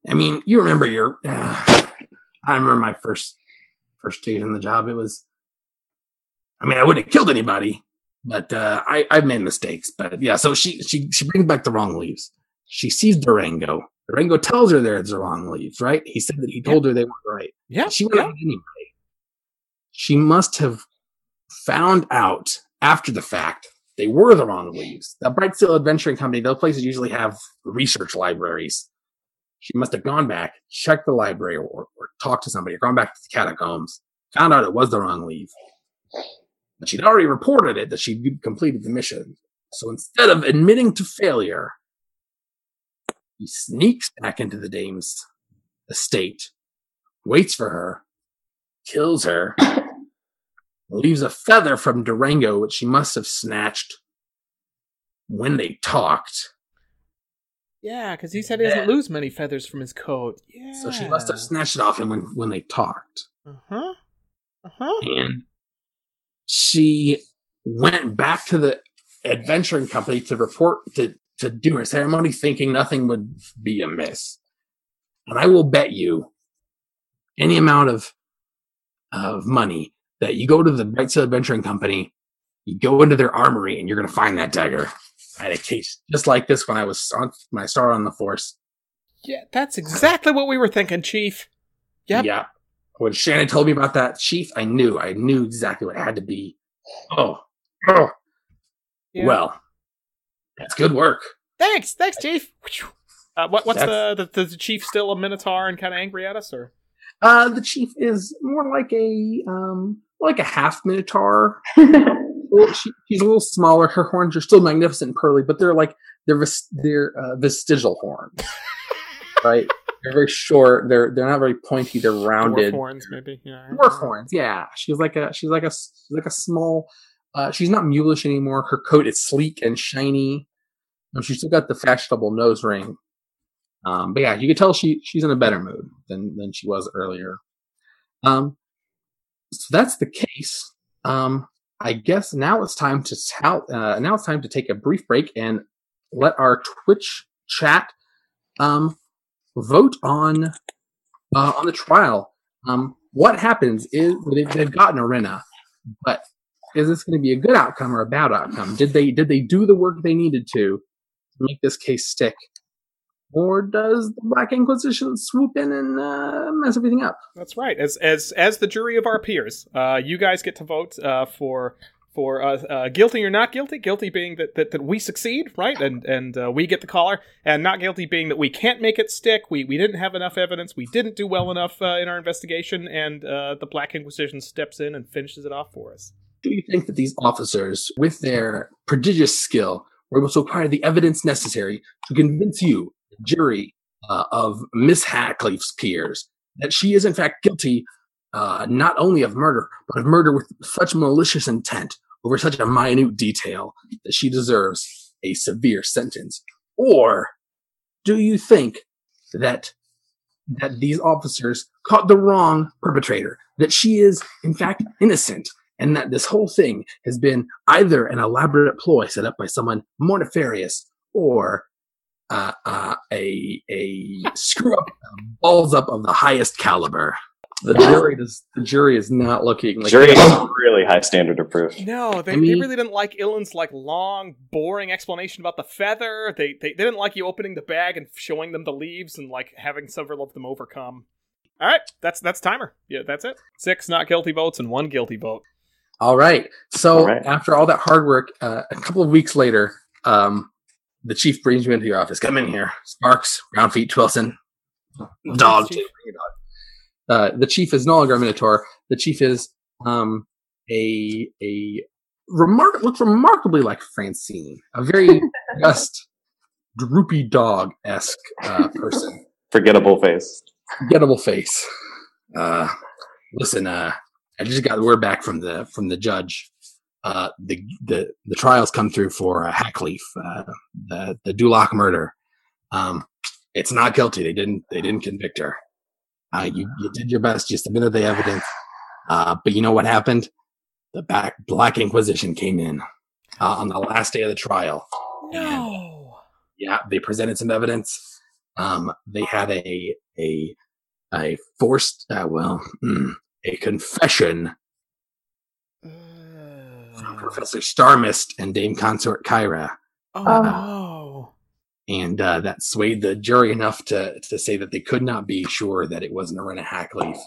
I mean, you remember your. Uh, I remember my first first day on the job. It was. I mean, I wouldn't have killed anybody, but uh, I I've made mistakes. But yeah, so she she she brings back the wrong leaves. She sees Durango. Durango tells her there's the wrong leaves, right? He said that he told her they weren't right. Yeah, She went yeah. anyway. She must have found out after the fact they were the wrong leaves. The Bright Steel Adventuring Company, those places usually have research libraries. She must have gone back, checked the library, or, or talked to somebody, or gone back to the catacombs, found out it was the wrong leaf. But she'd already reported it that she'd completed the mission. So instead of admitting to failure, he sneaks back into the dame's estate, waits for her, kills her, leaves a feather from Durango, which she must have snatched when they talked. Yeah, because he said he doesn't lose many feathers from his coat. Yeah. So she must have snatched it off him when, when they talked. Uh huh. Uh huh. And she went back to the adventuring company to report to, to do her ceremony, thinking nothing would be amiss. And I will bet you any amount of of money that you go to the Bright Steel Adventuring Company, you go into their armory, and you're going to find that dagger. I had a case just like this when I was on my star on the force. Yeah, that's exactly what we were thinking, Chief. Yep. Yeah. When Shannon told me about that chief, I knew. I knew exactly what it had to be. Oh. Oh. Yeah. Well. That's good work. Thanks, thanks, Chief. Uh, what, what's That's- the, the the chief still a minotaur and kind of angry at us, or Uh the chief is more like a um like a half minotaur. Well, she, she's a little smaller. Her horns are still magnificent and pearly, but they're like they're ves- they're uh, vestigial horns, right? They're very short. They're they're not very pointy. They're dwarf rounded. horns, maybe? Yeah. Dwarf horns, yeah. She's like a she's like a she's like a small. Uh, she's not mulish anymore. Her coat is sleek and shiny. Um, she's still got the fashionable nose ring. Um, but yeah, you can tell she she's in a better mood than than she was earlier. Um, so that's the case. Um, I guess now it's time to. Uh, now it's time to take a brief break and let our Twitch chat um, vote on uh, on the trial. Um, what happens is they, they've gotten Arena, but is this going to be a good outcome or a bad outcome? Did they did they do the work they needed to make this case stick, or does the Black Inquisition swoop in and uh, mess everything up? That's right. As as as the jury of our peers, uh, you guys get to vote uh, for for uh, uh, guilty or not guilty. Guilty being that, that, that we succeed, right, and and uh, we get the collar, and not guilty being that we can't make it stick. We we didn't have enough evidence. We didn't do well enough uh, in our investigation, and uh, the Black Inquisition steps in and finishes it off for us. Do you think that these officers, with their prodigious skill, were able to acquire the evidence necessary to convince you, the jury, uh, of Miss Hackleaf's peers, that she is in fact guilty uh, not only of murder, but of murder with such malicious intent over such a minute detail that she deserves a severe sentence? Or do you think that that these officers caught the wrong perpetrator, that she is in fact innocent, and that this whole thing has been either an elaborate ploy set up by someone more nefarious or uh, uh, a a screw up, balls up of the highest caliber. The jury does. The jury is not looking like Jury has a really high standard of proof. No, they, I they really didn't like Illyn's like long, boring explanation about the feather. They, they they didn't like you opening the bag and showing them the leaves and like having several of them overcome. All right, that's that's timer. Yeah, that's it. Six not guilty votes and one guilty vote. All right. So All right. after all that hard work, uh, a couple of weeks later, um, the chief brings you into your office. Come in here, Sparx, Round Feet, Twillson, dog. Chief. too. Bring your dog. Uh, the chief is no longer a minotaur. The chief is um, a a remark looks remarkably like Francine, a very just droopy dog esque uh, person Forgettable face. gettable face. Uh, listen, uh, I just got the word back from the from the judge. Uh, the the the trials come through for uh, Hackleaf, uh, the the Duloc murder. Um, it's not guilty. They didn't they didn't convict her. Uh, you you did your best. You submitted the evidence. Uh, but you know what happened? The back Black Inquisition came in uh, on the last day of the trial. No. Yeah, they presented some evidence. Um, they had a a a forced, uh, well, mm, a confession from Uh, Professor Starmist and Dame Consort Kyra, oh no. and uh, that swayed the jury enough to to say that they could not be sure that it wasn't Arena Hackleaf.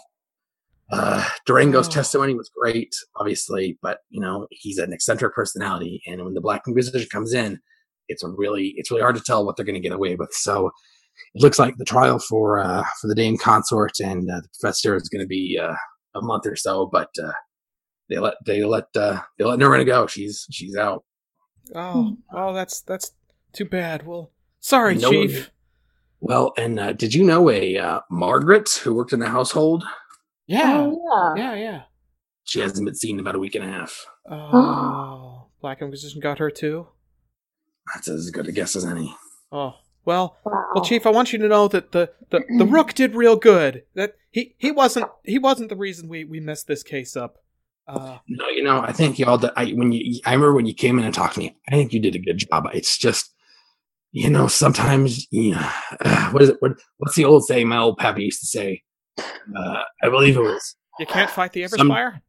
Uh, Durango's Oh. testimony was great, obviously, but you know he's an eccentric personality, and when the Black Inquisition comes in, it's a really it's really hard to tell what they're going to get away with. So it looks like the trial for uh, for the Dame Consort and uh, the Professor is going to be uh, a month or so, but uh, they let they let uh, they let Norena go. She's she's out. Oh, oh, that's that's too bad. Well, sorry, No Chief. one- Well, and uh, did you know a uh, Margaret who worked in the household? Yeah, Oh, yeah. yeah, yeah. She hasn't been seen in about a week and a half. Oh, Black Inquisition got her too. That's as good a guess as any. Oh, well, Wow. well, Chief. I want you to know that the, the, the Rook did real good. That he, he wasn't he wasn't the reason we, we messed this case up. Uh, No, you know, I think y'all. Did, I when you, I remember when you came in and talked to me. I think you did a good job. It's just, you know, sometimes, you know, uh, what is it? What, what's the old saying? My old pappy used to say. Uh, I believe it was. you can't fight the Some- Everspire.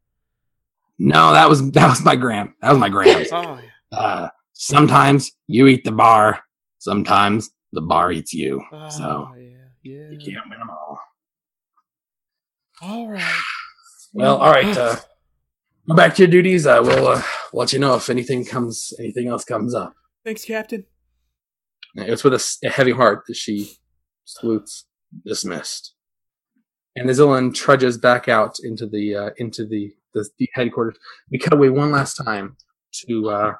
No, that was that was my gram. That was my gram. Oh, yeah. Uh, sometimes you eat the bar, sometimes the bar eats you. So Oh, yeah, yeah. you can't win them all. All right. Well, all right. Uh, go back to your duties. I will uh, let you know if anything comes, anything else comes up. Thanks, Captain. It's with a heavy heart that she salutes, dismissed. And as Illyn trudges back out into the uh, into the, the the headquarters, we cut away one last time to uh,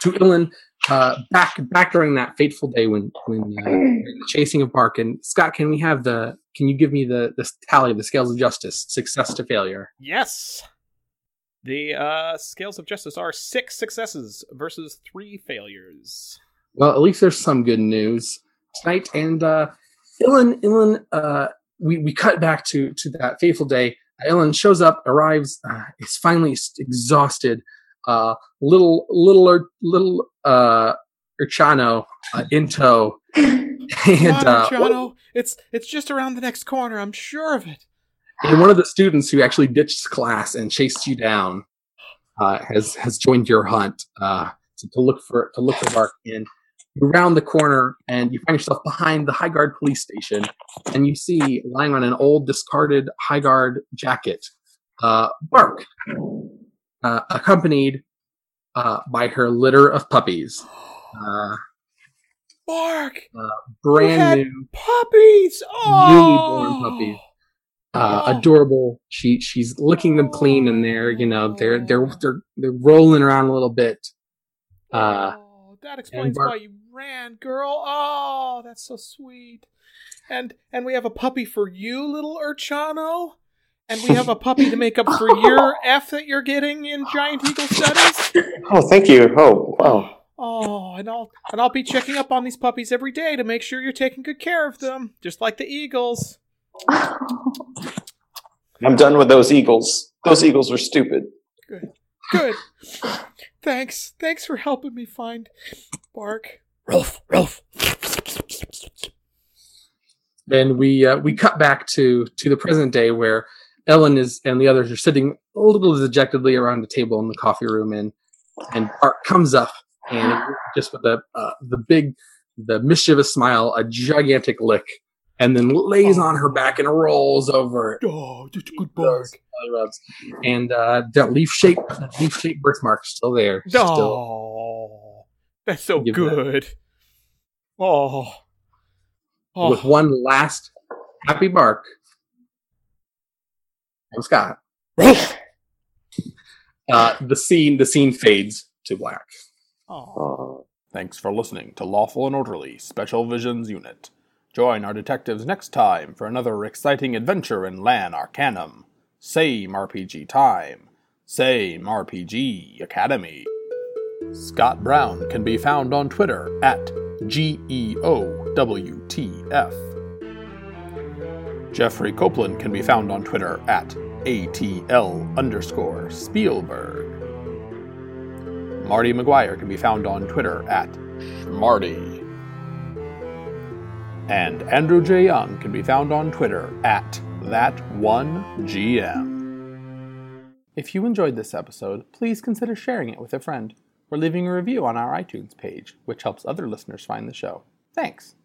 to Illyn uh, back back during that fateful day when when uh, the chasing of Bark. And Scott, can we have the? Can you give me the the tally of the scales of justice, success to failure? Yes. The uh, scales of justice are six successes versus three failures. Well, at least there's some good news tonight. And uh, Illyn, Illyn, uh, we we cut back to to that fateful day. Illyn shows up, arrives, uh, is finally exhausted. Uh, little little little uh, Urchano uh, in tow, and uh, Luciano. It's it's just around the next corner. I'm sure of it. and one of the students who actually ditched class and chased you down uh, has has joined your hunt uh, to, to look for to look for Bark. And you round the corner and you find yourself behind the High Guard police station, and you see lying on an old discarded High Guard jacket, uh, Bark, uh, accompanied uh, by her litter of puppies, uh, Bark, brand new. puppies. Oh, Newly born puppies. uh, Oh. adorable. She she's licking them clean, and they're you know they're they're they're they're rolling around a little bit. Uh, oh, that explains why you ran, girl. Oh, that's so sweet. And and we have a puppy for you, little Urchano. And we have a puppy to make up for your F that you're getting in Giant Eagle Studies. Oh, thank you. Oh, wow. Oh, and I'll and I'll be checking up on these puppies every day to make sure you're taking good care of them, just like the eagles. I'm done with those eagles. Those eagles were stupid. Good. Good. Thanks. Thanks for helping me find Bark. Rolf, Rolf. then we uh, we cut back to to the present day where Illyn is and the others are sitting a little dejectedly around the table in the coffee room, and and Bark comes up and just with the uh, the big the mischievous smile, a gigantic lick, and then lays on her back and rolls over. Oh, just a good Bark. rubs. And uh, that leaf shape, that leaf shape birthmark still there. Still. Oh, that's so Give that- good. Oh. Oh. With one last happy bark. From Scott. Uh, the scene the scene fades to black. oh. Oh. Thanks for listening to Lawful and Orderly Special Visions Unit. Join our detectives next time for another exciting adventure in Lan Arcanym. Same RPG time, same RPG Academy. Scott Brown can be found on Twitter at E GEOWTF. Jeffrey Copeland can be found on Twitter at ATL underscore Spielberg. Marty McGuire can be found on Twitter at Marty. And Andrew J. Young can be found on Twitter at That1GM. If you enjoyed this episode, please consider sharing it with a friend or leaving a review on our iTunes page, which helps other listeners find the show. Thanks.